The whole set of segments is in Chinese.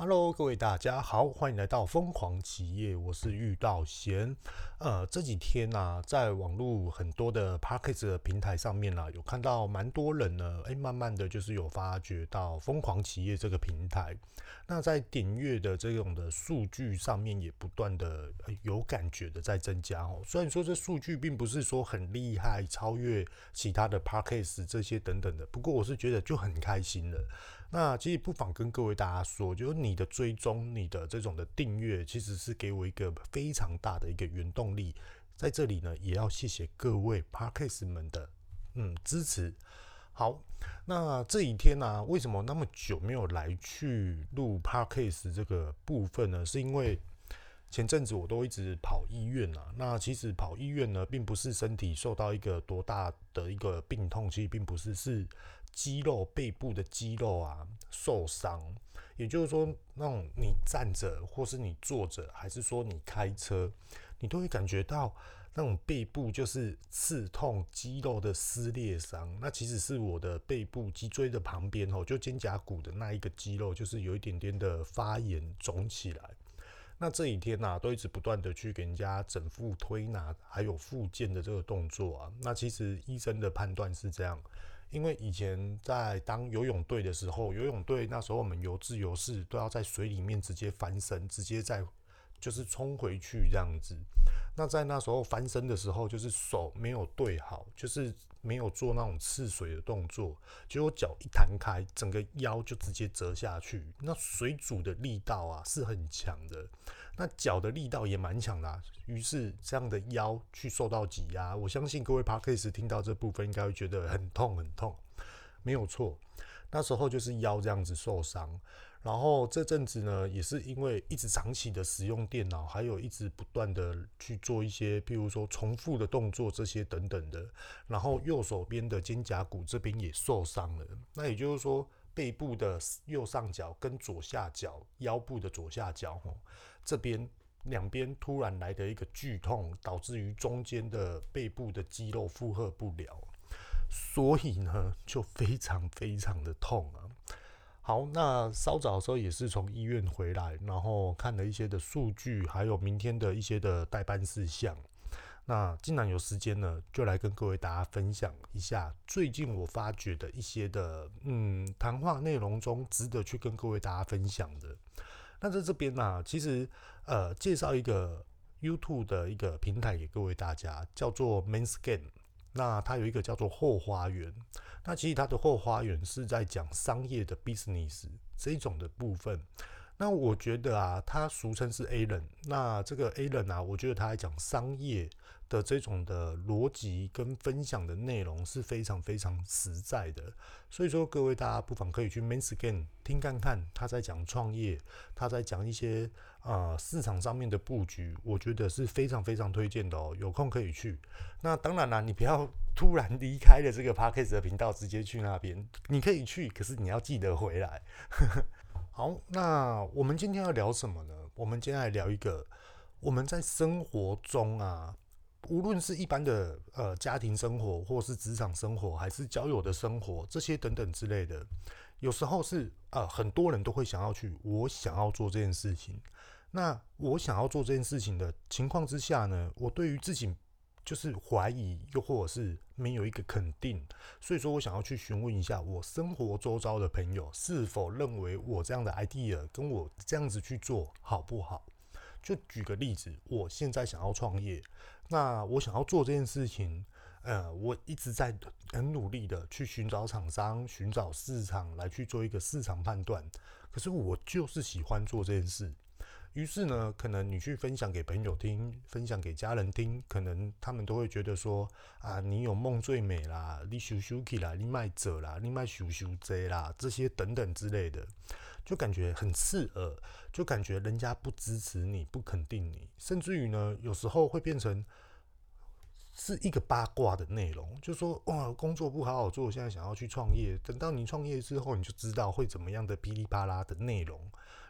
Hello，各位大家好，欢迎来到疯狂企业，我是玉道贤。呃，这几天呢、啊，在网络很多的 Podcast 的平台上面呢、啊，有看到蛮多人呢，哎，慢慢的就是有发觉到疯狂企业这个平台。那在点阅的这种的数据上面，也不断的有感觉的在增加哦。虽然说这数据并不是说很厉害，超越其他的 Podcast 这些等等的，不过我是觉得就很开心了。那其实不妨跟各位大家说，就是你的追踪、你的这种的订阅，其实是给我一个非常大的一个原动力。在这里呢，也要谢谢各位 parkas 们的嗯支持。好，那这几天呢、为什么那么久没有来去录 parkas 这个部分呢？是因为前阵子我都一直跑医院啊。那其实跑医院呢，并不是身体受到一个多大的一个病痛，其实并不是是。肌肉背部的肌肉啊受伤，也就是说，那种你站着，或是你坐着，还是说你开车，你都会感觉到那种背部就是刺痛、肌肉的撕裂伤。那其实是我的背部脊椎的旁边哦，就肩胛骨的那一个肌肉，就是有一点点的发炎肿起来。那这几天呐、都一直不断的去给人家整复推拿，还有复健的这个动作啊。那其实医生的判断是这样。因为以前在当游泳队的时候，游泳队那时候我们游自由式都要在水里面直接翻身，直接在就是冲回去这样子。那在那时候翻身的时候，就是手没有对好，就是没有做那种刺水的动作，结果脚一弹开，整个腰就直接折下去。那水阻的力道啊是很强的。那脚的力道也蛮强的，于是这样的腰去受到挤压，我相信各位 Podcast 听到这部分应该会觉得很痛很痛，没有错，那时候就是腰这样子受伤，然后这阵子呢也是因为一直长期的使用电脑，还有一直不断的去做一些，譬如说重复的动作这些等等的，然后右手边的肩胛骨这边也受伤了，那也就是说背部的右上角跟左下角，腰部的左下角吼。这边两边突然来的一个剧痛，导致于中间的背部的肌肉负荷不了，所以呢就非常非常的痛啊。好，那稍早的时候也是从医院回来，然后看了一些的数据，还有明天的一些的待办事项。那既然有时间呢，就来跟各位大家分享一下最近我发觉的一些的嗯谈话内容中值得去跟各位大家分享的。那在这边呢、其实呃，介绍一个 YouTube 的一个平台给各位大家，叫做 Manscaped。那它有一个叫做后花园。那其实它的后花园是在讲商业的 business 这一种的部分。那我觉得啊，他俗称是 Alan。那这个 Alan 啊，我觉得他在讲商业的这种的逻辑跟分享的内容是非常非常实在的。所以说，各位大家不妨可以去 Manscaped 听看看，他在讲创业，他在讲一些啊、市场上面的布局，我觉得是非常非常推荐的哦。有空可以去。那当然啦，你不要 突然离开了这个 Podcast 的频道，直接去那边。你可以去，可是你要记得回来。好，那我们今天要聊什么呢？我们今天来聊一个我们在生活中啊，无论是一般的呃家庭生活，或是职场生活，还是交友的生活，这些等等之类的，有时候是呃很多人都会想要去，我想要做这件事情。那我想要做这件事情的情况之下呢，我对于自己。就是怀疑，又或者是没有一个肯定，所以说我想要去询问一下我生活周遭的朋友，是否认为我这样的 idea 跟我这样子去做好不好？就举个例子，我现在想要创业，那我想要做这件事情，呃，我一直在很努力的去寻找厂商、寻找市场来去做一个市场判断，可是我就是喜欢做这件事。于是呢，可能你去分享给朋友听，分享给家人听，可能他们都会觉得说啊，你有梦最美啦，你羞羞气啦，你卖者啦，你卖羞羞贼啦，这些等等之类的，就感觉很刺耳，就感觉人家不支持你，不肯定你，甚至于呢，有时候会变成是一个八卦的内容，就说哇，工作不好好做，现在想要去创业，等到你创业之后，你就知道会怎么样的噼里啪啦的内容。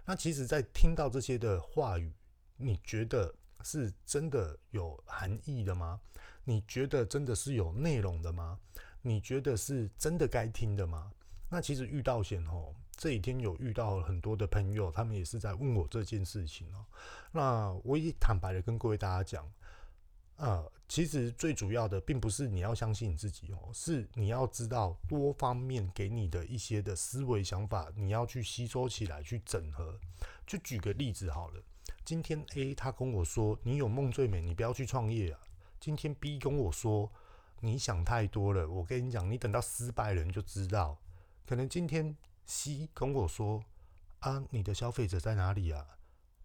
那其实，在听到这些的话语，你觉得是真的有含义的吗？你觉得真的是有内容的吗？你觉得是真的该听的吗？那其实遇到险哦，这几天有遇到很多的朋友，他们也是在问我这件事情哦。那我也坦白的跟各位大家讲，呃，其实最主要的并不是你要相信你自己哦，是你要知道多方面给你的一些的思维想法，你要去吸收起来，去整合。就举个例子好了，今天 A 他跟我说，你有梦最美，你不要去创业啊。今天 B 跟我说，你想太多了，我跟你讲，你等到失败了你就知道。可能今天 C 跟我说啊，你的消费者在哪里啊？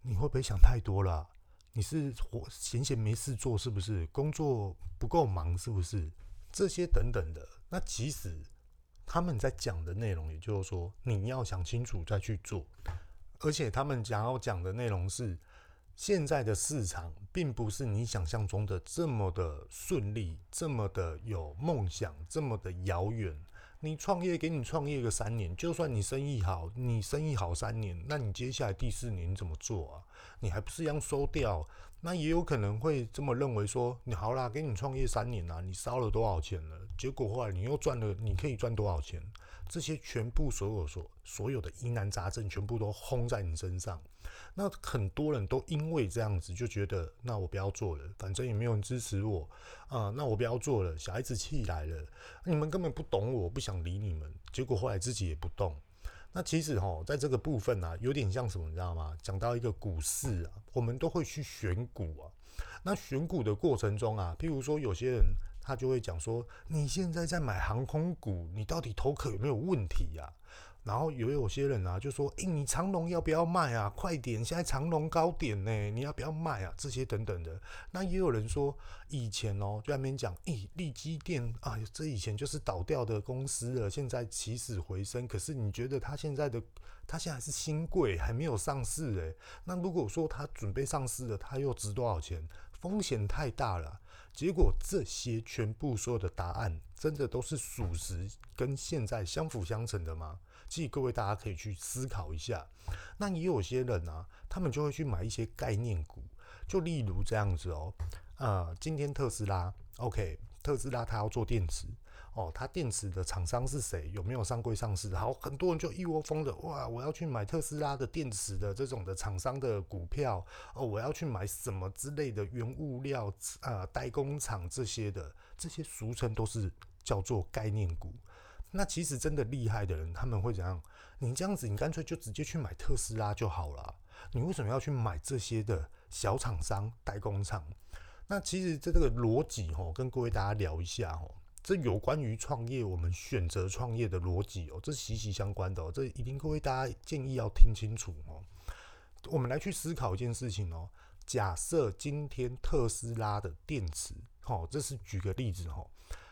你会不会想太多了？你是闲闲没事做是不是？工作不够忙是不是？这些等等的，那其实他们在讲的内容，也就是说你要想清楚再去做。而且他们想要讲的内容是，现在的市场并不是你想象中的这么的顺利，这么的有梦想，这么的遥远。你创业，给你创业个三年，就算你生意好，你生意好三年，那你接下来第四年怎么做啊？你还不是一样收掉？那也有可能会这么认为说，你好啦，给你创业三年啦，你烧了多少钱了？结果后来你又赚了，你可以赚多少钱？这些全部所有所所有的疑难杂症，全部都轰在你身上。那很多人都因为这样子就觉得，那我不要做了，反正也没有人支持我啊、那我不要做了。小孩子气来了，你们根本不懂我，不想理你们。结果后来自己也不动。那其实哈，在这个部分啊，有点像什么，你知道吗？讲到一个股市啊，我们都会去选股啊。那选股的过程中啊，譬如说有些人他就会讲说，你现在在买航空股，你到底头壳有没有问题呀、然后有有些人啊，就说：“诶，你长荣要不要卖啊？快点，现在长荣高点呢，你要不要卖啊？这些等等的。”那也有人说，以前哦，就在那边讲，诶，利基电啊，这以前就是倒掉的公司了，现在起死回生。可是你觉得它现在的，它现在是新贵，还没有上市诶。那如果说它准备上市了，它又值多少钱？风险太大了。结果这些全部所有的答案，真的都是属实，跟现在相辅相成的吗？其实各位大家可以去思考一下，那也有些人啊，他们就会去买一些概念股，就例如这样子哦，呃，今天特斯拉，OK，特斯拉它要做电池哦，它电池的厂商是谁？有没有上柜上市？好，很多人就一窝蜂的哇，我要去买特斯拉的电池的这种的厂商的股票哦，我要去买什么之类的原物料啊、代工厂这些的，这些俗称都是叫做概念股。那其实真的厉害的人，他们会怎样？你这样子，你干脆就直接去买特斯拉就好了。你为什么要去买这些的小厂商、代工厂？那其实这个逻辑哦，跟各位大家聊一下哦，这有关于创业，我们选择创业的逻辑哦，这息息相关的哦。这一定各位大家建议要听清楚哦。我们来去思考一件事情哦。假设今天特斯拉的电池，哦，这是举个例子哦。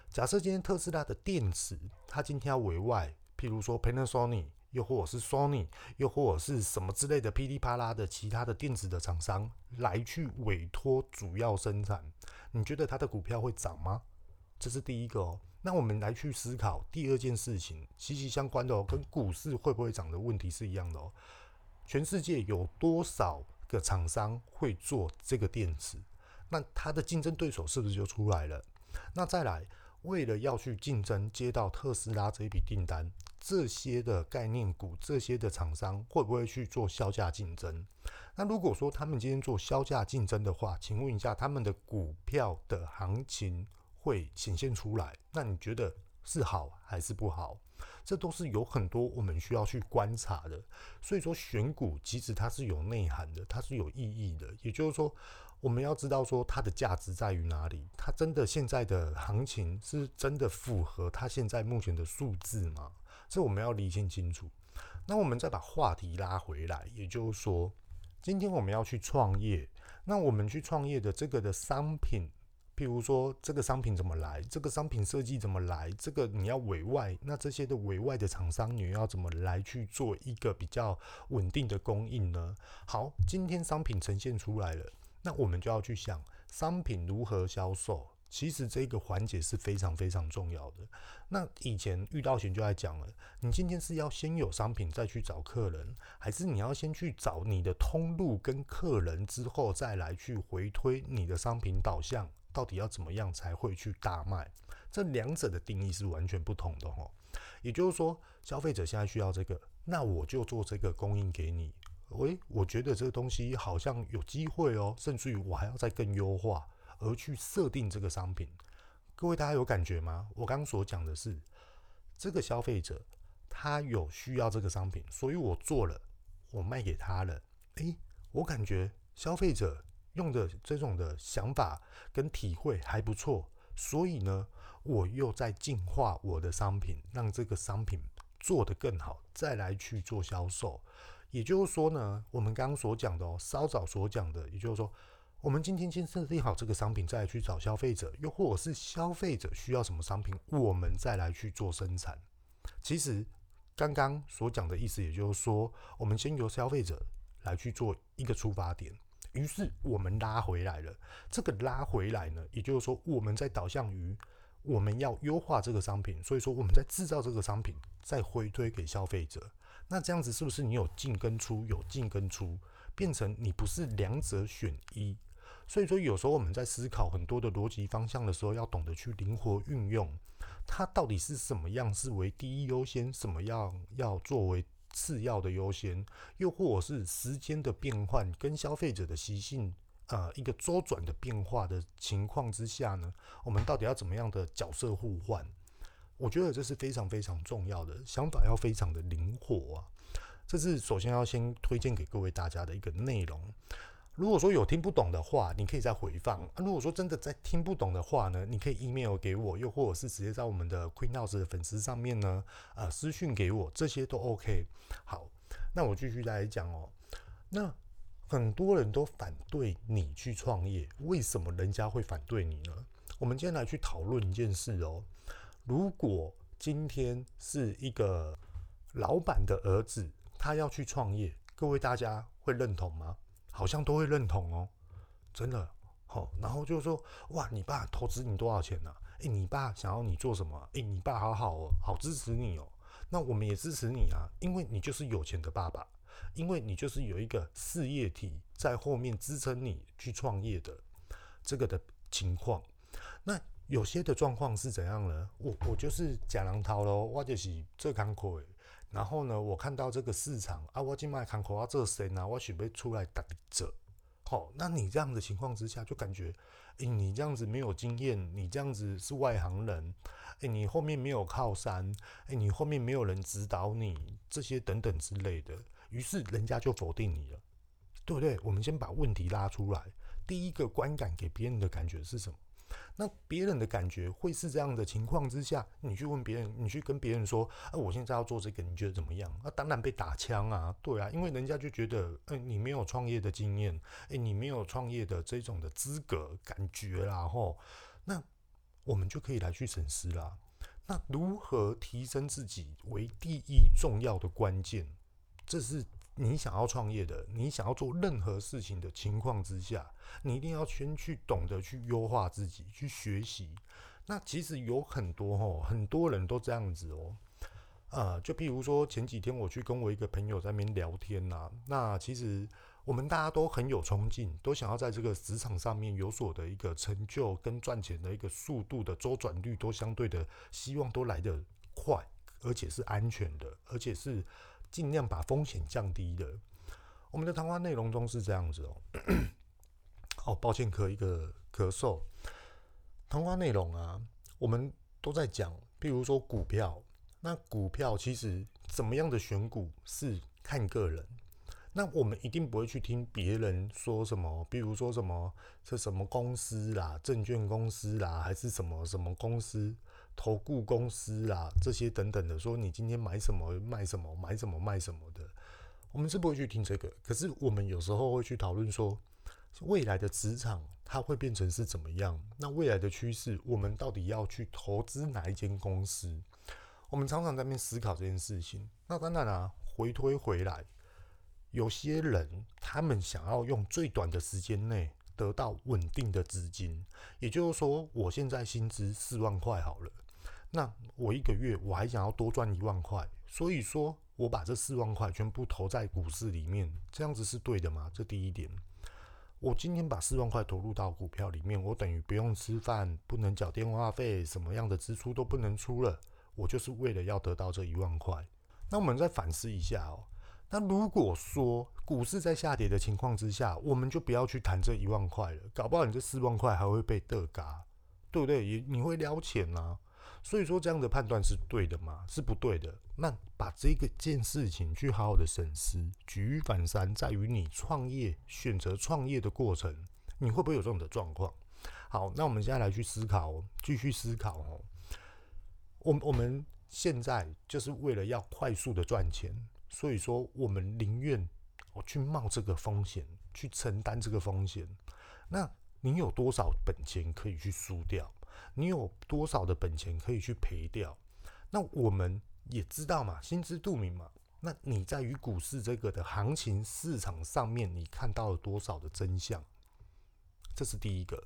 假设今天特斯拉的电池，它今天要委外，譬如说 Panasonic，又或者是 Sony，又或者是什么之类的噼里啪啦的其他的电池的厂商来去委托主要生产，你觉得它的股票会涨吗？这是第一个哦。那我们来去思考第二件事情，息息相关的哦，跟股市会不会涨的问题是一样的哦。全世界有多少个厂商会做这个电池？那它的竞争对手是不是就出来了？那再来。为了要去竞争接到特斯拉这一笔订单，这些的概念股、这些的厂商会不会去做削价竞争？那如果说他们今天做削价竞争的话，请问一下，他们的股票的行情会显现出来？那你觉得是好还是不好？这都是有很多我们需要去观察的。所以说，选股其实它是有内涵的，它是有意义的。也就是说。我们要知道说它的价值在于哪里？它真的现在的行情是真的符合它现在目前的数字吗？这我们要理清清楚。那我们再把话题拉回来，也就是说，今天我们要去创业，那我们去创业的这个的商品，譬如说这个商品怎么来，这个商品设计怎么来，这个你要委外，那这些的委外的厂商你要怎么来去做一个比较稳定的供应呢？好，今天商品呈现出来了。那我们就要去想商品如何销售，其实这个环节是非常非常重要的。那以前遇到钱就在讲了，你今天是要先有商品再去找客人，还是你要先去找你的通路跟客人之后再来去回推你的商品导向，到底要怎么样才会去大卖？这两者的定义是完全不同的哦。也就是说，消费者现在需要这个，那我就做这个供应给你。喂，我觉得这个东西好像有机会哦，甚至于我还要再更优化，而去设定这个商品。各位大家有感觉吗？我刚刚所讲的是，这个消费者他有需要这个商品，所以我做了，我卖给他了。诶，我感觉消费者用的这种的想法跟体会还不错，所以呢，我又在进化我的商品，让这个商品做得更好，再来去做销售。也就是说呢，我们刚刚所讲的哦，稍早所讲的，也就是说。我们今天先设定好这个商品，再来去找消费者，又或者是消费者需要什么商品，我们再来去做生产。其实刚刚所讲的意思，也就是说，我们先由消费者来去做一个出发点，于是我们拉回来了。这个拉回来呢，也就是说，我们在导向于我们要优化这个商品，所以说我们在制造这个商品，再回推给消费者。那这样子是不是你有进跟出，有进跟出，变成你不是两者选一？所以说，有时候我们在思考很多的逻辑方向的时候，要懂得去灵活运用。它到底是什么样是为第一优先，什么样要作为次要的优先，又或者是时间的变换跟消费者的习性，呃，一个周转的变化的情况之下呢，我们到底要怎么样的角色互换？我觉得这是非常非常重要的，想法要非常的灵活啊。这是首先要先推荐给各位大家的一个内容。如果说有听不懂的话，你可以再回放。啊、如果说真的在听不懂的话呢，你可以 email 给我，又或者是直接在我们的 Queenhouse 的粉丝上面呢，呃，私讯给我，这些都 OK。好，那我继续来讲哦。那很多人都反对你去创业，为什么人家会反对你呢？我们今天来去讨论一件事哦。如果今天是一个老板的儿子，他要去创业，各位大家会认同吗？好像都会认同哦，真的好、哦。然后就是说，哇，你爸投资你多少钱呢、啊？诶，你爸想要你做什么？诶，你爸好好哦，好支持你哦。那我们也支持你啊，因为你就是有钱的爸爸，因为你就是有一个事业体在后面支撑你去创业的这个的情况。那有些的状况是怎样呢？我我就是假狼头喽，我就是做工课。然后呢，我看到这个市场啊，我今卖看口啊，这谁呢？我准备出来打折。好，那你这样的情况之下，就感觉，诶，你这样子没有经验，你这样子是外行人，诶，你后面没有靠山，诶，你后面没有人指导你，这些等等之类的，于是人家就否定你了，对不对？我们先把问题拉出来，第一个观感给别人的感觉是什么？那别人的感觉会是这样的情况之下，你去问别人，你去跟别人说，啊，我现在要做这个，你觉得怎么样？那、当然被打枪啊，对啊，因为人家就觉得，哎、你没有创业的经验，哎、你没有创业的这种的资格感觉啦，吼，那我们就可以来去审视啦。那如何提升自己为第一重要的关键，这是。你想要创业的，你想要做任何事情的情况之下，你一定要先去懂得去优化自己，去学习。那其实有很多哦，很多人都这样子哦。呃，就比如说前几天我去跟我一个朋友在那边聊天呐，那其实我们大家都很有冲劲，都想要在这个职场上面有所的一个成就跟赚钱的一个速度的周转率都相对的希望都来得快，而且是安全的，而且是。尽量把风险降低的。我们的谈话内容中是这样子哦。哦，抱歉，咳一个咳嗽。谈话内容啊，我们都在讲，譬如说股票。那股票其实怎么样的选股是看个人。那我们一定不会去听别人说什么，比如说什么是什么公司啦，证券公司啦，还是什么什么公司。投顾公司啦，这些等等的，说你今天买什么卖什么，买什么卖什么的，我们是不会去听这个。可是我们有时候会去讨论说，未来的职场它会变成是怎么样？那未来的趋势，我们到底要去投资哪一间公司？我们常常在那边思考这件事情。那当然啊，回推回来，有些人他们想要用最短的时间内。得到稳定的资金，也就是说，我现在薪资四万块好了，那我一个月我还想要多赚一万块，所以说我把这四万块全部投在股市里面，这样子是对的吗？这第一点，我今天把四万块投入到股票里面，我等于不用吃饭，不能缴电话费，什么样的支出都不能出了，我就是为了要得到这一万块。那我们再反思一下哦。那如果说股市在下跌的情况之下，我们就不要去谈这一万块了，搞不好你这四万块还会被得嘎，对不对？也你会撩钱呐、啊。所以说这样的判断是对的吗？是不对的。那把这个件事情去好好的审视，举一反三，在于你创业选择创业的过程，你会不会有这种的状况？好，那我们现在来去思考，继续思考哦。我我们现在就是为了要快速的赚钱。所以说，我们宁愿我去冒这个风险，去承担这个风险。那你有多少本钱可以去输掉？你有多少的本钱可以去赔掉？那我们也知道嘛，心知肚明嘛。那你在于股市这个的行情市场上面，你看到了多少的真相？这是第一个。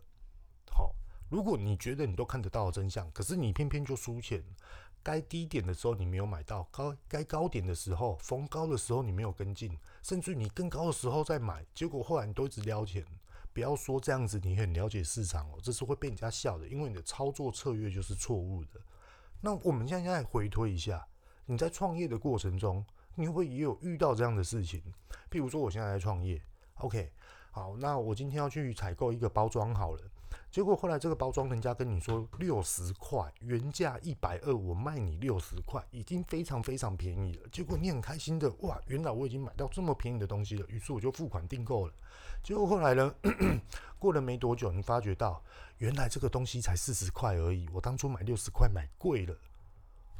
好，如果你觉得你都看得到真相，可是你偏偏就输钱。该低点的时候你没有买到，高该高点的时候逢高的时候你没有跟进，甚至你更高的时候再买，结果后来你都一直撩钱。不要说这样子，你很了解市场哦，这是会被人家笑的，因为你的操作策略就是错误的。那我们现在回推一下，你在创业的过程中，你会不会也有遇到这样的事情？譬如说，我现在在创业，OK，好，那我今天要去采购一个包装好了。结果后来这个包装，人家跟你说六十块，原价一百二，我卖你六十块，已经非常非常便宜了。结果你很开心的，哇，原来我已经买到这么便宜的东西了，于是我就付款订购了。结果后来呢，过了没多久，你发觉到原来这个东西才四十块而已，我当初买六十块买贵了。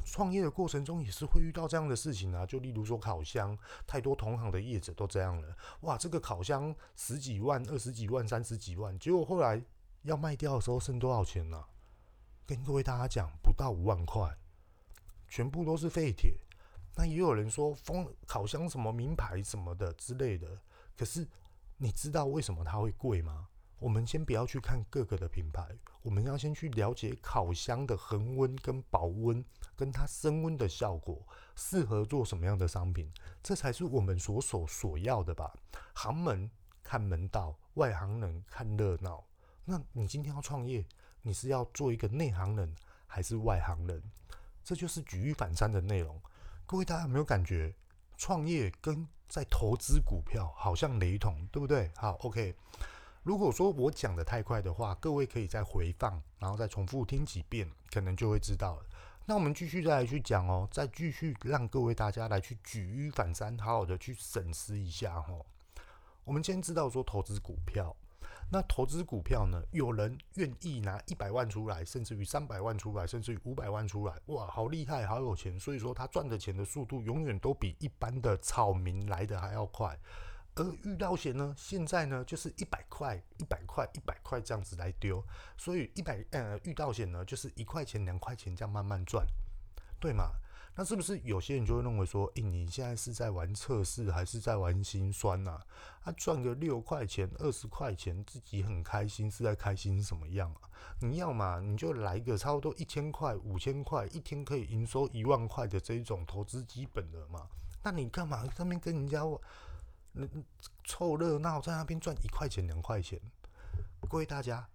创业的过程中也是会遇到这样的事情啊，就例如说烤箱，太多同行的业者都这样了，哇，这个烤箱十几万、二十几万、三十几万，结果后来。要卖掉的时候剩多少钱呢？跟各位大家讲，不到五万块，全部都是废铁。那也有人说，风烤箱什么名牌什么的之类的。可是你知道为什么它会贵吗？我们先不要去看各个的品牌，我们要先去了解烤箱的恒温跟保温，跟它升温的效果，适合做什么样的商品，这才是我们所所所要的吧。行门看门道，外行人看热闹。那你今天要创业，你是要做一个内行人还是外行人？这就是举一反三的内容。各位大家有没有感觉，创业跟在投资股票好像雷同，对不对？好，OK。如果说我讲的太快的话，各位可以再回放，然后再重复听几遍，可能就会知道了。那我们继续再来去讲哦，再继续让各位大家来去举一反三，好好的去审视一下哦。我们先知道说投资股票。那投资股票呢？有人愿意拿一百万出来，甚至于三百万出来，甚至于五百万出来，哇，好厉害，好有钱。所以说他赚的钱的速度永远都比一般的草民来的还要快。而遇到险呢，现在呢就是一百块、一百块、一百块这样子来丢，所以一百呃遇到险呢就是一块钱、两块钱这样慢慢赚，对吗？那是不是有些人就会认为说，诶、你现在是在玩测试，还是在玩心酸呐？他赚个六块钱、二十块钱，自己很开心，是在开心什么样啊？你要嘛，你就来个差不多一千块、五千块，一天可以营收一万块的这种投资基本的嘛？那你干嘛在那边跟人家凑热闹，在那边赚一块钱、两块钱？各位大家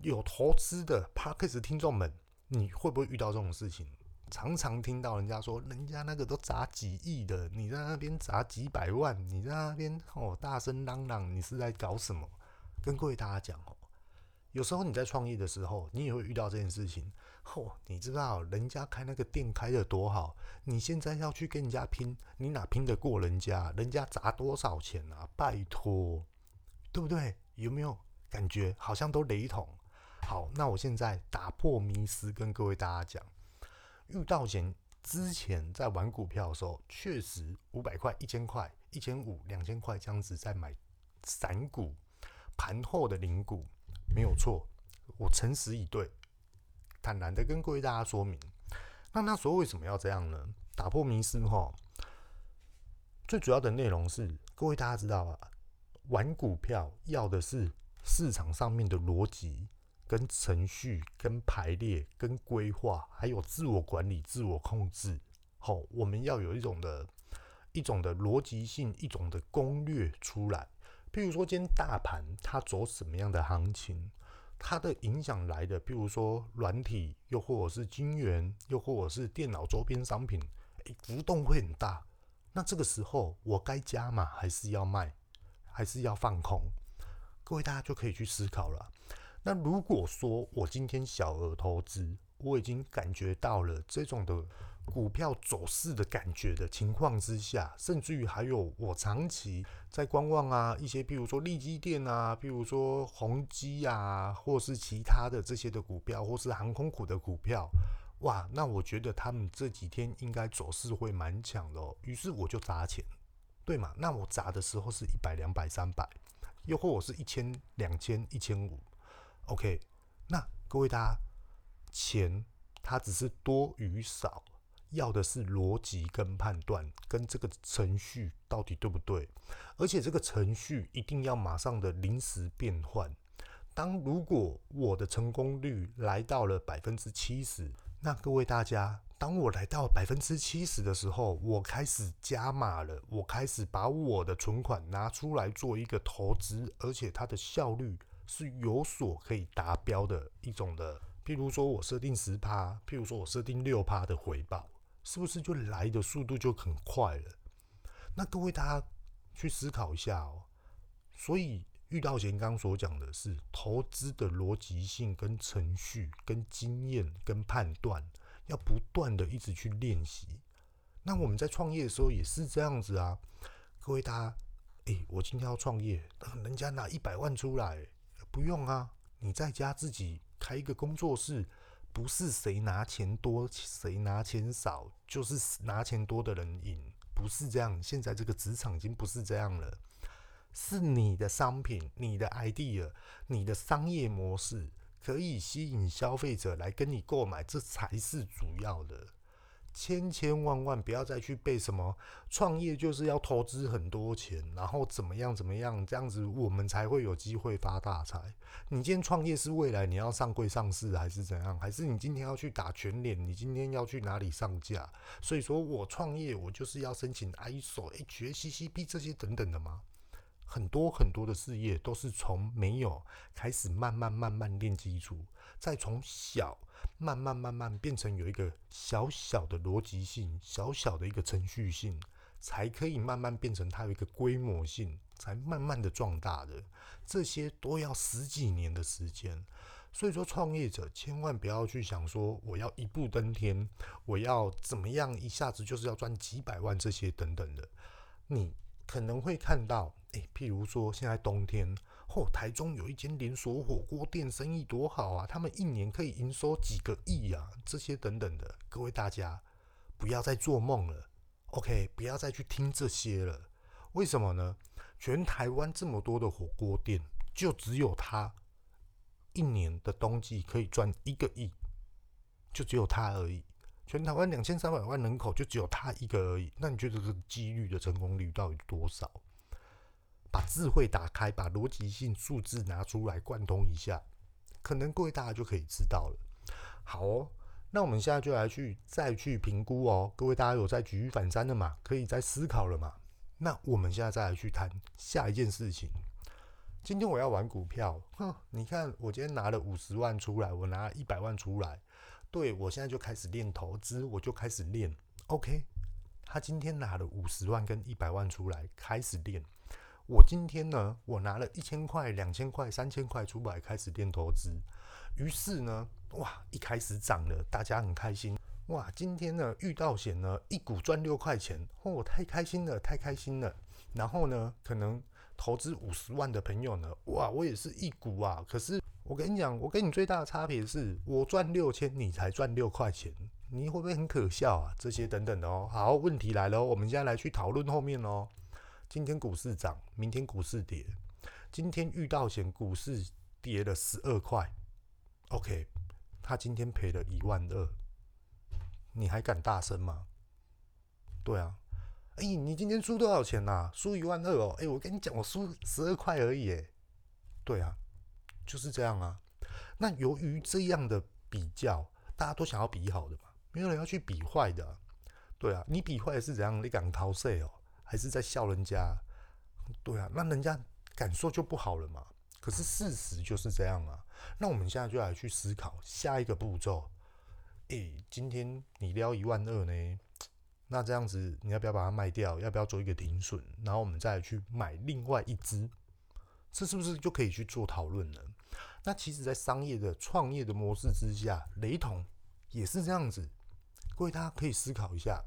有投资的 Podcast 听众们，你会不会遇到这种事情？常常听到人家说，人家那个都砸几亿的，你在那边砸几百万，你在那边哦大声嚷嚷，你是在搞什么？跟各位大家讲哦，有时候你在创业的时候，你也会遇到这件事情。哦，你知道人家开那个店开得多好，你现在要去跟人家拼，你哪拼得过人家？人家砸多少钱啊？拜托，对不对？有没有感觉好像都雷同？好，那我现在打破迷思，跟各位大家讲。遇到前之前在玩股票的时候，确实五百块、一千块、一千五、两千块这样子在买散股、盘后的零股，没有错。我诚实以对，坦然的跟各位大家说明。那那时候为什么要这样呢？打破迷思哈，最主要的内容是各位大家知道啊，玩股票要的是市场上面的逻辑。跟程序、跟排列、跟规划，还有自我管理、自我控制，好，我们要有一种的、一种的逻辑性，一种的攻略出来。譬如说，今天大盘它走什么样的行情，它的影响来的，譬如说软体，又或者是金元，又或者是电脑周边商品，欸，浮动会很大。那这个时候，我该加码还是要卖，还是要放空？各位大家就可以去思考了。那如果说我今天小额投资，我已经感觉到了这种的股票走势的感觉的情况之下，甚至于还有我长期在观望啊，一些比如说利基电啊，比如说宏基啊，或是其他的这些的股票，或是航空股的股票，哇，那我觉得他们这几天应该走势会蛮强的哦。于是我就砸钱，对嘛？那我砸的时候是一百、两百、三百，又或我是一千、两千、一千五。OK，那各位大家，钱它只是多与少，要的是逻辑跟判断，跟这个程序到底对不对？而且这个程序一定要马上的临时变换。当如果我的成功率来到了百分之七十，那各位大家，当我来到百分之七十的时候，我开始加码了，我开始把我的存款拿出来做一个投资，而且它的效率。是有所可以达标的一种的，譬如说我设定十趴，譬如说我设定六趴的回报，是不是就来的速度就很快了？那各位大家去思考一下哦。所以遇到贤刚所讲的是投资的逻辑性、跟程序、跟经验、跟判断，要不断的一直去练习。那我们在创业的时候也是这样子啊。各位大家，诶，我今天要创业，人家拿一百万出来。不用啊，你在家自己开一个工作室，不是谁拿钱多谁拿钱少，就是拿钱多的人赢，不是这样。现在这个职场已经不是这样了，是你的商品、你的 idea、你的商业模式可以吸引消费者来跟你购买，这才是主要的。千千万万不要再去背什么创业就是要投资很多钱，然后怎么样怎么样，这样子我们才会有机会发大财。你今天创业是未来你要上柜上市还是怎样？还是你今天要去打全脸？你今天要去哪里上架？所以说我创业我就是要申请 ISO、HACCP 这些等等的吗？很多很多的事业都是从没有开始，慢慢慢慢练基础，再从小。慢慢慢慢变成有一个小小的逻辑性，小小的一个程序性，才可以慢慢变成它有一个规模性，才慢慢的壮大的。这些都要十几年的时间。所以说，创业者千万不要去想说我要一步登天，我要怎么样一下子就是要赚几百万这些等等的。你可能会看到，诶、譬如说现在冬天。哦，台中有一间连锁火锅店，生意多好啊！他们一年可以营收几个亿啊，这些等等的，各位大家不要再做梦了，OK？不要再去听这些了。为什么呢？全台湾这么多的火锅店，就只有他一年的冬季可以赚一个亿，就只有他而已。全台湾两千三百万人口，就只有他一个而已。那你觉得这个几率的成功率到底多少？把智慧打开，把逻辑性数字拿出来贯通一下，可能各位大家就可以知道了。好哦，那我们现在就来去再去评估哦。各位大家有在举一反三的嘛？可以再思考了嘛？那我们现在再来去谈下一件事情。今天我要玩股票，哼，你看我今天拿了五十万出来，我拿了一百万出来，对，我现在就开始练投资，我就开始练。OK，他今天拿了五十万跟一百万出来，开始练。我今天呢，我拿了一千块、两千块、三千块出来开始练投资，于是呢，哇，一开始涨了，大家很开心，哇，今天呢遇到险呢，一股赚六块钱，哦，太开心了，太开心了。然后呢，可能投资五十万的朋友呢，哇，我也是一股啊，可是我跟你讲，我跟你最大的差别是我赚六千，你才赚六块钱，你会不会很可笑啊？这些等等的哦。好，问题来了，我们现在来去讨论后面哦。今天股市涨，明天股市跌。今天遇到险，股市跌了十二块。OK，他今天赔了一万二，你还敢大声吗？对啊，哎、你今天输多少钱呐、啊？输一万二哦。哎、我跟你讲，我输十二块而已。哎，对啊，就是这样啊。那由于这样的比较，大家都想要比好的嘛，没有人要去比坏的、啊。对啊，你比坏是怎样？你敢逃税哦？还是在笑人家，对啊，那人家感受就不好了嘛。可是事实就是这样啊。那我们现在就来去思考下一个步骤。诶，今天你撩一万二呢？那这样子你要不要把它卖掉？要不要做一个停损？然后我们再来去买另外一只，这是不是就可以去做讨论了？那其实，在商业的创业的模式之下，雷同也是这样子。各位大家可以思考一下。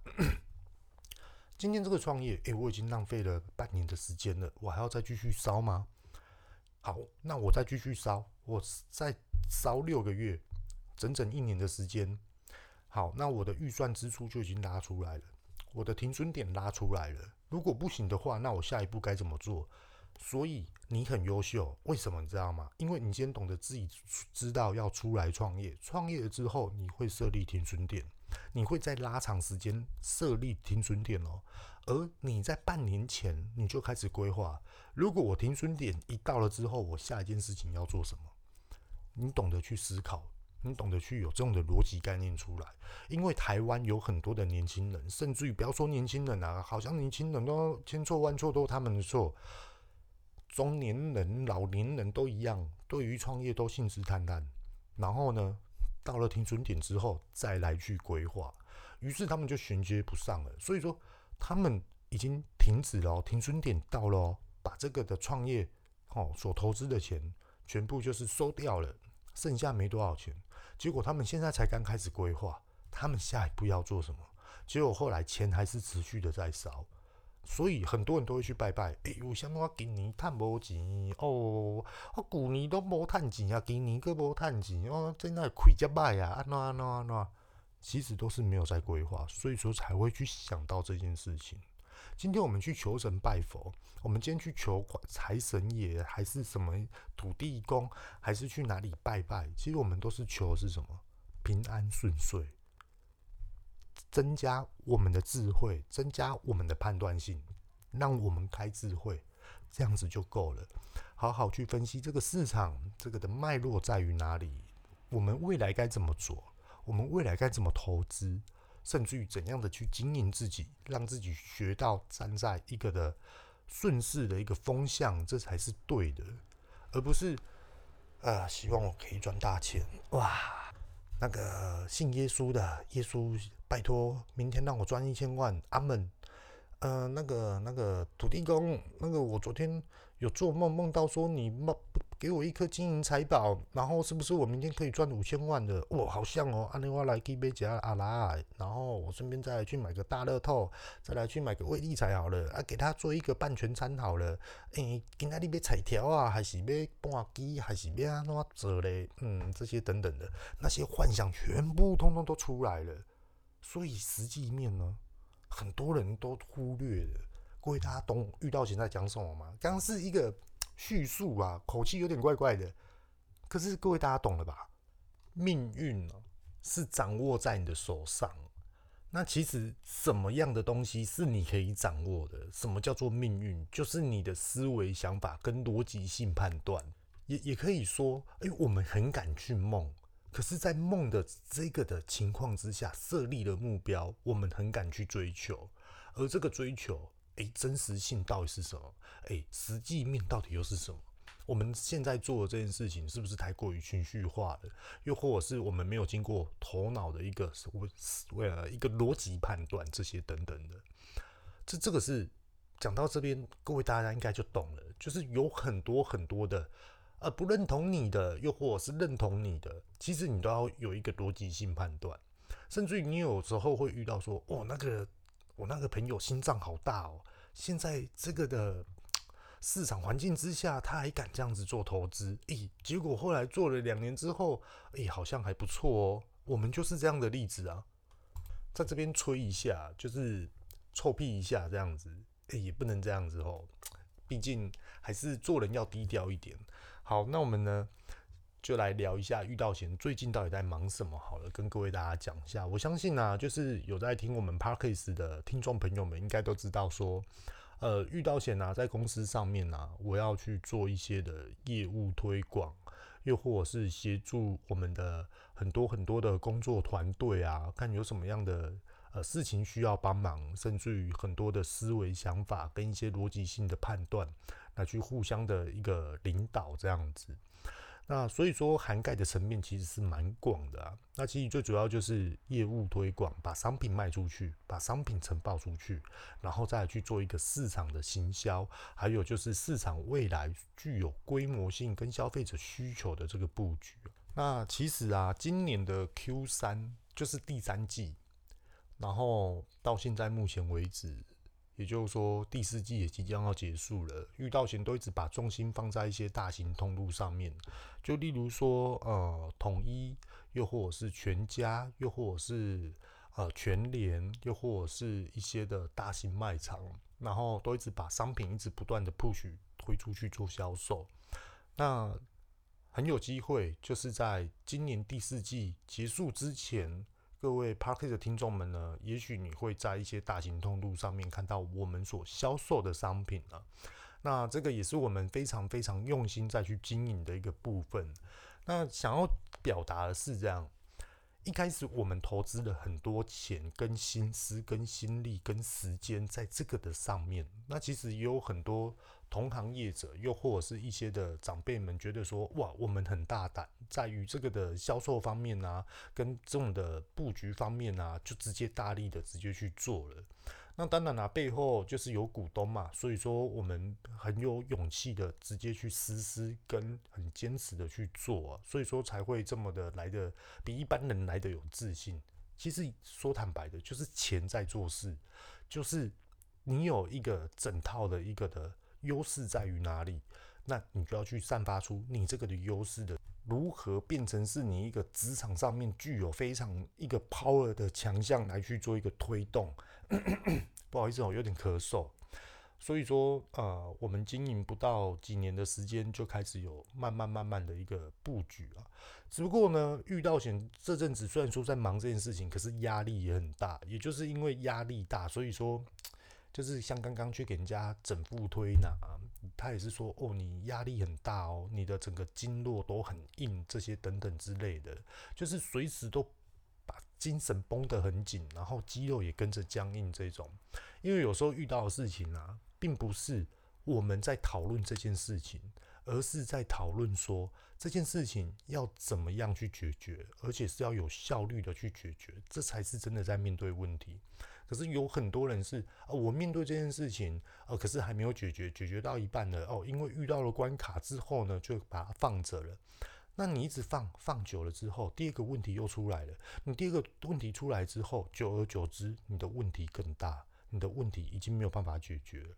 今天这个创业，诶、我已经浪费了半年的时间了，我还要再继续烧吗？好，那我再继续烧，我再烧六个月，整整一年的时间。好，那我的预算支出就已经拉出来了，我的停损点拉出来了。如果不行的话，那我下一步该怎么做？所以你很优秀，为什么你知道吗？因为你先懂得自己知道要出来创业，创业了之后，你会设立停损点。你会在拉长时间设立停损点哦，而你在半年前你就开始规划。如果我停损点一到了之后，我下一件事情要做什么？你懂得去思考，你懂得去有这种的逻辑概念出来。因为台湾有很多的年轻人，甚至于不要说年轻人啊，好像年轻人都千错万错都是他们的错，中年人、老年人都一样，对于创业都信誓旦旦。然后呢？到了停损点之后，再来去规划，于是他们就衔接不上了。所以说，他们已经停止了，停损点到了，把这个的创业哦所投资的钱全部就是收掉了，剩下没多少钱。结果他们现在才刚开始规划，他们下一步要做什么？结果后来钱还是持续的在烧。所以很多人都会去拜拜。哎、欸，为什么我今年赚无钱哦？我旧年都无赚钱啊，今年阁无赚钱哦，在那亏只卖啊，安怎安怎安怎？其实都是没有在规划，所以说才会去想到这件事情。今天我们去求神拜佛，我们今天去求财神爷，还是什么土地公，还是去哪里拜拜？其实我们都是求的是什么？平安顺遂。增加我们的智慧，增加我们的判断性，让我们开智慧，这样子就够了。好好去分析这个市场，这个的脉络在于哪里？我们未来该怎么做？我们未来该怎么投资？甚至于怎样的去经营自己，让自己学到站在一个的顺势的一个风向，这才是对的，而不是呃，希望我可以赚大钱哇。那个信耶稣的耶稣，拜托，明天让我赚一千万，阿门。呃，那个那个土地公，那个我昨天有做梦，梦到说你梦。给我一颗金银财宝，然后是不是我明天可以赚五千万的？哇，好像哦！阿尼瓦来给贝加阿拉，然后我顺便再来去买个大乐透，再来去买个威力彩好了啊，给他做一个半全餐好了。诶，今天你要彩条啊，还是要半机，还是要安怎做嘞？嗯，这些等等的那些幻想全部通通都出来了。所以实际面呢，很多人都忽略了。各位大家懂遇到现在讲什么吗？刚刚是一个。叙述啊，口气有点怪怪的，可是各位大家懂了吧？命运是掌握在你的手上。那其实什么样的东西是你可以掌握的？什么叫做命运？就是你的思维想法跟逻辑性判断。也也可以说，哎，我们很敢去梦，可是，在梦的这个的情况之下，设立了目标，我们很敢去追求，而这个追求。诶，真实性到底是什么？诶，实际面到底又是什么？我们现在做的这件事情是不是太过于情绪化了？又或者是我们没有经过头脑的一个为为了一个逻辑判断这些等等的？这这个是讲到这边，各位大家应该就懂了。就是有很多很多的呃不认同你的，又或者是认同你的，其实你都要有一个逻辑性判断。甚至于你有时候会遇到说，哦，那个。我那个朋友心脏好大哦，现在这个的市场环境之下，他还敢这样子做投资？诶，结果后来做了两年之后，诶，好像还不错哦。我们就是这样的例子啊，在这边吹一下，就是臭屁一下这样子，诶，也不能这样子哦，毕竟还是做人要低调一点。好，那我们呢？就来聊一下遇到贤最近到底在忙什么好了，跟各位大家讲一下。我相信呢、啊，就是有在听我们 Parkes 的听众朋友们，应该都知道说，呃，遇到贤啊，在公司上面、啊，我要去做一些的业务推广，又或者是协助我们的很多很多的工作团队啊，看有什么样的呃事情需要帮忙，甚至于很多的思维想法跟一些逻辑性的判断。来去互相的一个领导这样子。那所以说涵盖的层面其实是蛮广的啊。那其实最主要就是业务推广，把商品卖出去，把商品呈报出去，然后再去做一个市场的行销，还有就是市场未来具有规模性跟消费者需求的这个布局。那其实啊，今年的 Q 三就是第三季，然后到现在目前为止。也就是说，第四季也即将要结束了。遇到前都一直把重心放在一些大型通路上面，就例如说，呃，统一，又或者是全家，又或者是呃全联，又或者是一些的大型卖场，然后都一直把商品一直不断的 push 推出去做销售。那很有机会，就是在今年第四季结束之前。各位 Podcast 的听众们呢，也许你会在一些大型通路上面看到我们所销售的商品了。那这个也是我们非常非常用心在去经营的一个部分。那想要表达的是这样。一开始我们投资了很多钱、跟心思、跟心力、跟时间在这个的上面。那其实也有很多同行业者，又或者是一些的长辈们觉得说：“哇，我们很大胆，在于这个的销售方面啊，跟这种的布局方面啊，就直接大力的直接去做了。”那当然啦、背后就是有股东嘛，所以说我们很有勇气的直接去实施，跟很坚持的去做啊，所以说才会这么的来的比一般人来的有自信。其实说坦白的，就是钱在做事，就是你有一个整套的一个的优势在于哪里，那你就要去散发出你这个的优势的，如何变成是你一个职场上面具有非常一个 power 的强项来去做一个推动。不好意思，我有点咳嗽。所以说，呃，我们经营不到几年的时间，就开始有慢慢慢慢的一个布局啊。只不过呢，遇到险这阵子虽然说在忙这件事情，可是压力也很大。也就是因为压力大，所以说，就是像刚刚去给人家整复推拿，他也是说，哦，你压力很大哦，你的整个经络都很硬，这些等等之类的，就是随时都把。精神绷得很紧，然后肌肉也跟着僵硬。这种，因为有时候遇到的事情啊，并不是我们在讨论这件事情，而是在讨论说这件事情要怎么样去解决，而且是要有效率的去解决，这才是真的在面对问题。可是有很多人是啊，我面对这件事情，呃，可是还没有解决，解决到一半了哦，因为遇到了关卡之后呢，就把它放着了。那你一直放放久了之后，第二个问题又出来了。你第二个问题出来之后，久而久之，你的问题更大，你的问题已经没有办法解决了。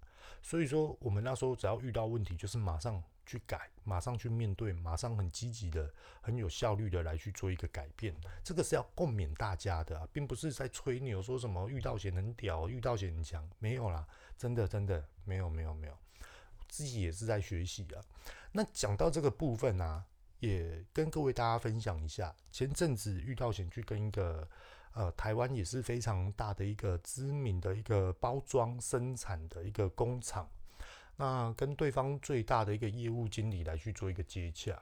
所以说，我们那时候只要遇到问题，就是马上去改，马上去面对，马上很积极的、很有效率的来去做一个改变。这个是要共勉大家的，并不是在吹牛说什么遇到险很屌，遇到险很强，没有啦，真的真的没有没有没有，自己也是在学习啊。那讲到这个部分啊。也跟各位大家分享一下，前阵子遇到险去跟一个呃台湾也是非常大的一个知名的一个包装生产的一个工厂，那跟对方最大的一个业务经理来去做一个接洽，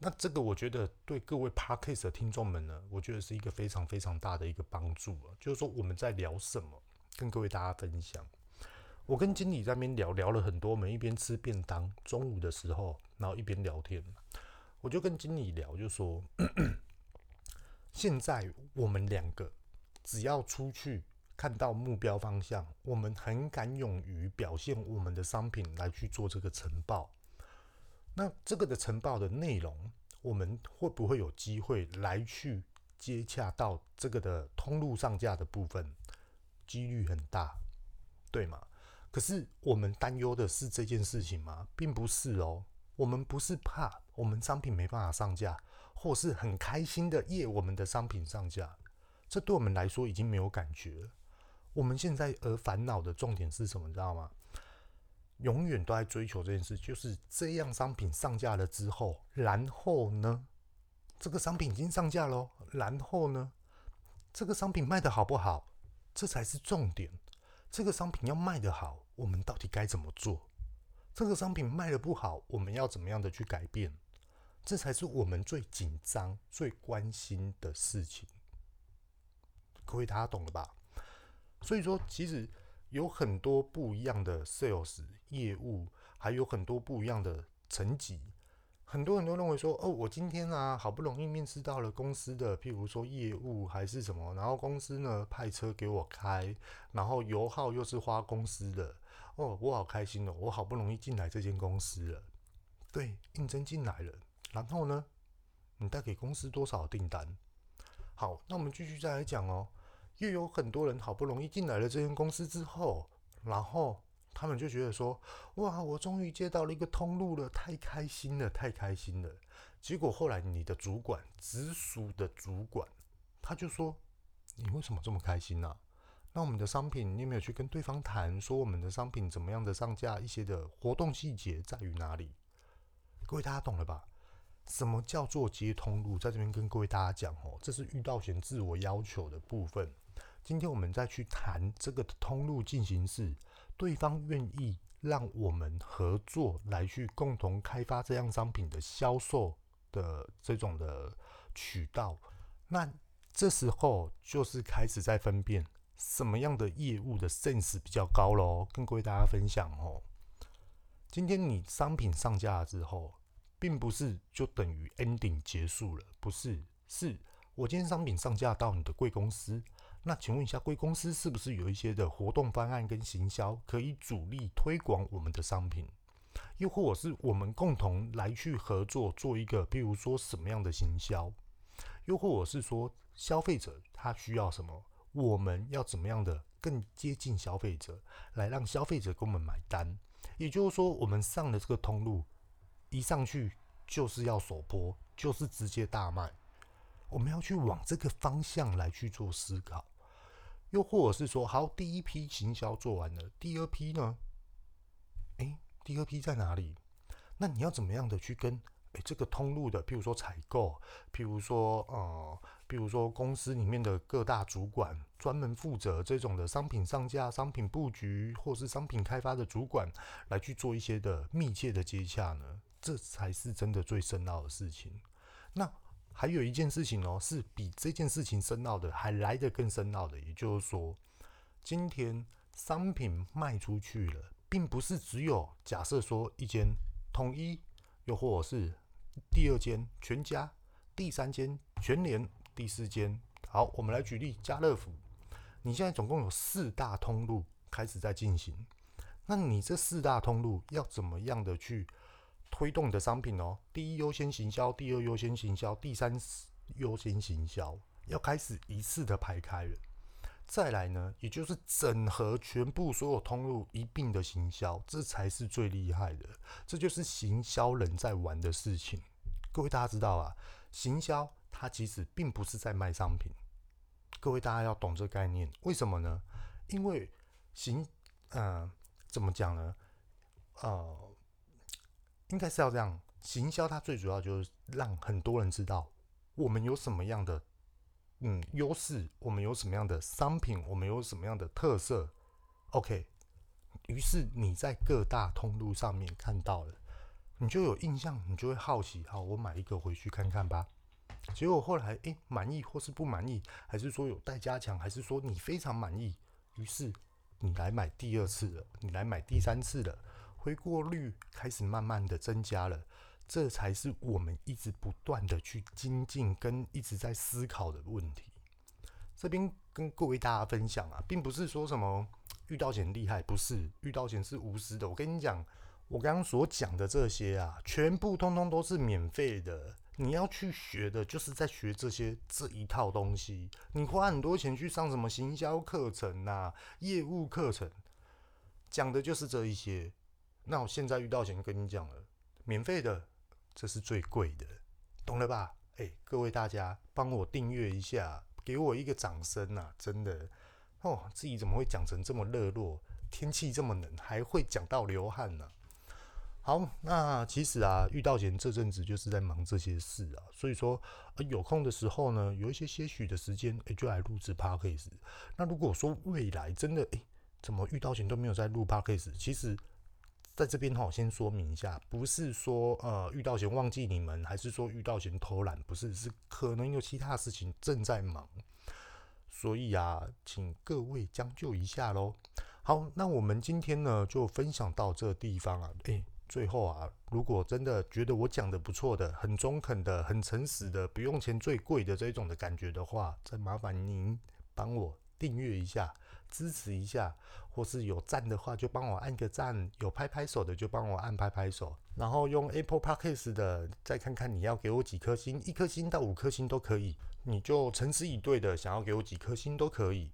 那这个我觉得对各位 Podcast 的听众们呢，我觉得是一个非常非常大的一个帮助啊，就是说我们在聊什么，跟各位大家分享。我跟经理在那边聊聊了很多，我们一边吃便当，中午的时候，然后一边聊天。我就跟经理聊，就说，现在我们两个只要出去看到目标方向，我们很敢勇于表现我们的商品来去做这个呈报。那这个的呈报的内容，我们会不会有机会来去接洽到这个的通路上架的部分？几率很大，对吗？可是我们担忧的是这件事情吗？并不是哦。我们不是怕我们商品没办法上架，或是很开心的耶，我们的商品上架，这对我们来说已经没有感觉了。我们现在而烦恼的重点是什么？你知道吗？永远都在追求这件事，就是这样商品上架了之后，然后呢？这个商品已经上架喽，然后呢？这个商品卖得好不好？这才是重点。这个商品要卖得好，我们到底该怎么做？这个商品卖得不好，我们要怎么样的去改变？这才是我们最紧张、最关心的事情。各位大家懂了吧？所以说，其实有很多不一样的 sales 业务，还有很多不一样的层级。很多人都认为说，哦，我今天啊，好不容易面试到了公司的，譬如说业务还是什么，然后公司呢派车给我开，然后油耗又是花公司的，哦，我好开心哦，我好不容易进来这间公司了，对，应征进来了，然后呢，你带给公司多少订单？好，那我们继续再来讲哦，又有很多人好不容易进来了这间公司之后，然后。他们就觉得说：“哇，我终于接到了一个通路了，太开心了，太开心了。”结果后来你的主管，直属的主管，他就说：“你为什么这么开心呢？那我们的商品，你有没有去跟对方谈，说我们的商品怎么样的上架，一些的活动细节在于哪里？”各位大家懂了吧？什么叫做接通路？在这边跟各位大家讲哦，这是遇到贤自我要求的部分。今天我们再去谈这个通路进行式。对方愿意让我们合作来去共同开发这样商品的销售的这种的渠道，那这时候就是开始在分辨什么样的业务的 sense 比较高喽。跟各位大家分享哦，今天你商品上架了之后，并不是就等于 ending 结束了，不是，是我今天商品上架到你的贵公司。那请问一下，贵公司是不是有一些的活动方案跟行销可以主力推广我们的商品？又或者是我们共同来去合作做一个，譬如说什么样的行销？又或者是说消费者他需要什么？我们要怎么样的更接近消费者，来让消费者给我们买单？也就是说，我们上了这个通路，一上去就是要首播，就是直接大卖。我们要去往这个方向来去做思考。又或者是说，好，第一批行销做完了，第二批呢？诶，第二批在哪里？那你要怎么样的去跟诶这个通路的，譬如说采购，譬如说呃，譬如说公司里面的各大主管，专门负责这种的商品上架、商品布局或是商品开发的主管，来去做一些的密切的接洽呢？这才是真的最深奥的事情。那。还有一件事情哦，是比这件事情深奥的还来得更深奥的。也就是说，今天商品卖出去了，并不是只有假设说一间统一，又或者是第二间全家，第三间全联，第四间好，我们来举例家乐福。你现在总共有四大通路开始在进行，那你这四大通路要怎么样的去？推动你的商品哦，第一优先行销，第二优先行销，第三优先行销，要开始一次的排开了。再来呢，也就是整合全部所有通路一并的行销，这才是最厉害的。这就是行销人在玩的事情。各位大家知道啊，行销它其实并不是在卖商品。各位大家要懂这个概念，为什么呢？因为行，嗯、怎么讲呢？呃。应该是要这样，行销它最主要就是让很多人知道我们有什么样的嗯优势，我们有什么样的商品，我们有什么样的特色。OK，于是你在各大通路上面看到了，你就有印象，你就会好奇，好，我买一个回去看看吧。结果后来诶，满意或是不满意，还是说有待加强，还是说你非常满意，于是你来买第二次了，你来买第三次了。回过率开始慢慢的增加了，这才是我们一直不断的去精进跟一直在思考的问题。这边跟各位大家分享啊，并不是说什么遇到钱厉害，不是遇到钱是无私的。我跟你讲，我刚刚所讲的这些啊，全部通通都是免费的。你要去学的，就是在学这些这一套东西。你花很多钱去上什么行销课程啊、业务课程，讲的就是这一些。那我现在遇到钱跟你讲了，免费的，这是最贵的，懂了吧？哎、各位大家帮我订阅一下，给我一个掌声呐！真的哦，自己怎么会讲成这么热络？天气这么冷，还会讲到流汗呢、好，那其实啊，遇到钱这阵子就是在忙这些事啊，所以说、呃、有空的时候呢，有一些些许的时间，哎、就来录制 Podcast。那如果说未来真的哎、怎么遇到钱都没有在录 Podcast，其实。在这边哈，先说明一下，不是说呃遇到钱忘记你们，还是说遇到钱偷懒，不是，是可能有其他事情正在忙，所以啊，请各位将就一下喽。好，那我们今天呢就分享到这地方啊。诶，最后啊，如果真的觉得我讲的不错的、很中肯的、很诚实的、不用钱最贵的这种的感觉的话，再麻烦您帮我订阅一下，支持一下，或是有赞的话就帮我按个赞，有拍拍手的就帮我按拍拍手，然后用 Apple Podcast 的再看看你要给我几颗星，一颗星到五颗星都可以，你就诚实以对的想要给我几颗星都可以。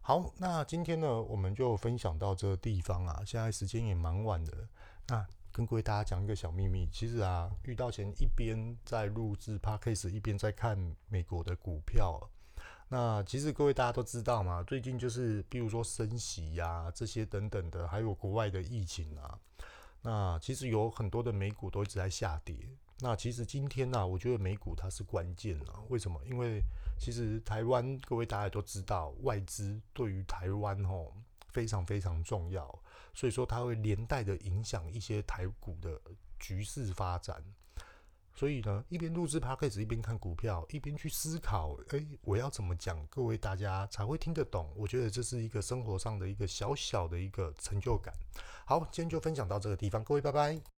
好，那今天呢，我们就分享到这个地方啊。现在时间也蛮晚的，那跟各位大家讲一个小秘密。其实啊，遇到前一边在录制 Podcast，一边在看美国的股票。那其实各位大家都知道嘛，最近就是比如说升息呀、这些等等的，还有国外的疫情啊。那其实有很多的美股都一直在下跌。那其实今天呢、我觉得美股它是关键啊。为什么？因为其实台湾各位大家都知道，外资对于台湾吼非常非常重要，所以说它会连带的影响一些台股的局势发展。所以呢，一边录制 Podcast 一边看股票，一边去思考，哎，我要怎么讲，各位大家才会听得懂？我觉得这是一个生活上的一个小小的一个成就感。好，今天就分享到这个地方，各位拜拜。